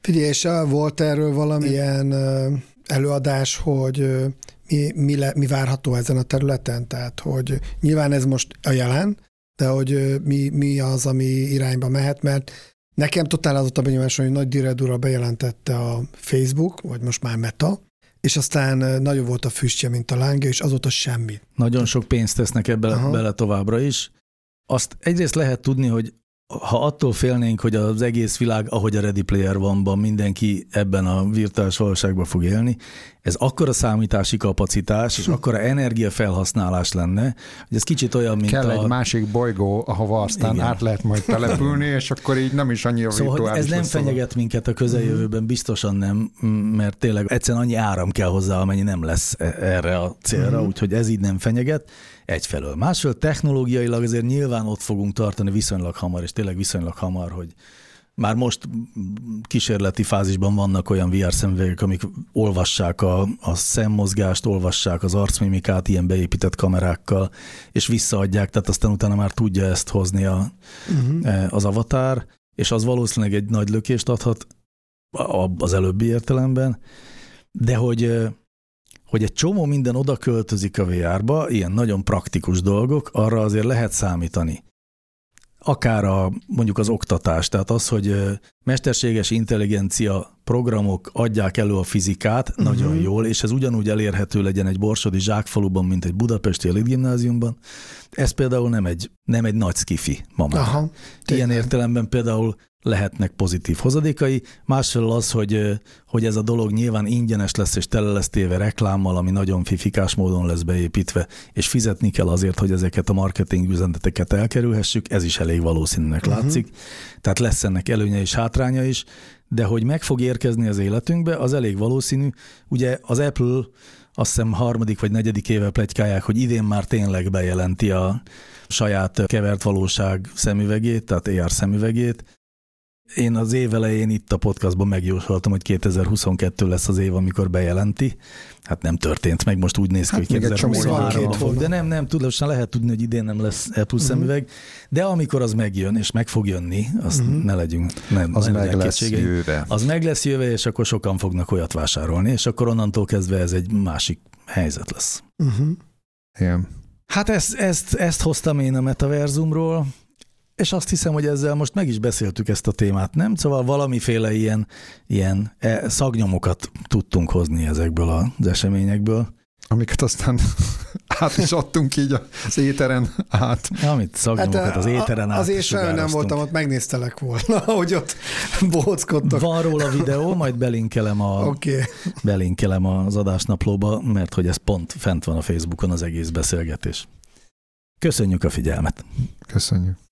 Figyelj, és ah, volt erről valamilyen ö, előadás, hogy ö, mi, mi, le, mi várható ezen a területen? Tehát, hogy nyilván ez most a jelen, de hogy mi, mi az, ami irányba mehet, mert nekem totál az volt a benyomásom, hogy nagy diredúra bejelentette a Facebook, vagy most már Meta, és aztán nagyobb volt a füstje, mint a lángja, és azóta semmi. Nagyon sok pénzt tesznek ebbe Aha. bele továbbra is. Azt egyrészt lehet tudni, hogy ha attól félnénk, hogy az egész világ, ahogy a Ready Player van mindenki ebben a virtuális valóságban fog élni, ez akkora számítási kapacitás, és akkora energiafelhasználás lenne, hogy ez kicsit olyan, mint Kell a... egy másik bolygó, ahova aztán Igen. át lehet majd települni, és akkor így nem is annyira Szóval virtuális ez nem a- fenyeget minket a közeljövőben, biztosan nem, mert tényleg egyszerűen annyi áram kell hozzá, amennyi nem lesz e- erre a célra, Mhm. úgyhogy ez így nem fenyeget egyfelől. Másfelől technológiailag azért nyilván ott fogunk tartani viszonylag hamar, és tényleg viszonylag hamar, hogy már most kísérleti fázisban vannak olyan VR szemüvegek, amik olvassák a, a szemmozgást, olvassák az arcmimikát ilyen beépített kamerákkal, és visszaadják, tehát aztán utána már tudja ezt hozni a, Uh-huh. az avatár, és az valószínűleg egy nagy lökést adhat az előbbi értelemben, de hogy, ö, hogy egy csomó minden oda költözik a VR-ba, ilyen nagyon praktikus dolgok, arra azért lehet számítani. Akár a, mondjuk az oktatás, tehát az, hogy mesterséges intelligencia programok adják elő a fizikát uh-huh. nagyon jól, és ez ugyanúgy elérhető legyen egy borsodi zsákfaluban, mint egy budapesti elitgimnáziumban. Ez például nem egy, nem egy nagy skifi ma már. Aha. Ilyen értelemben például lehetnek pozitív hozadékai, másfelől az, hogy, hogy ez a dolog nyilván ingyenes lesz és tele lesz téve reklámmal, ami nagyon fifikás módon lesz beépítve, és fizetni kell azért, hogy ezeket a marketing üzeneteket elkerülhessük, ez is elég valószínűnek uh-huh. látszik. Tehát lesz ennek előnye és hátránya is, de hogy meg fog érkezni az életünkbe, az elég valószínű. Ugye az Apple azt hiszem harmadik vagy negyedik éve plegykálják, hogy idén már tényleg bejelenti a saját kevert valóság szemüvegét, tehát AR szemüvegét, én az év elején itt a podcastban megjósoltam, hogy 2022 lesz az év, amikor bejelenti. Hát nem történt meg, most úgy néz ki, hát hogy 2023 fog, de nem, nem, tudatosan lehet tudni, hogy idén nem lesz Apple uh-huh. szemüveg, de amikor az megjön, és meg fog jönni, azt uh-huh. ne legyünk, nem, az meg lesz jöve. Az meg lesz jöve, és akkor sokan fognak olyat vásárolni, és akkor onnantól kezdve ez egy másik helyzet lesz. Uh-huh. Igen. Hát ezt, ezt, ezt hoztam én a metaverzumról, és azt hiszem, hogy ezzel most meg is beszéltük ezt a témát, nem? Szóval valamiféle ilyen, ilyen e, szagnyomokat tudtunk hozni ezekből az eseményekből. Amiket aztán át is adtunk így az éteren át. Amit szagnyomokat hát, az éteren át Azért sem nem voltam, ott megnéztelek volna, hogy ott bóckodtak. Van róla videó, majd belinkelem, a, okay. belinkelem az adásnaplóba, mert hogy ez pont fent van a Facebookon az egész beszélgetés. Köszönjük a figyelmet! Köszönjük!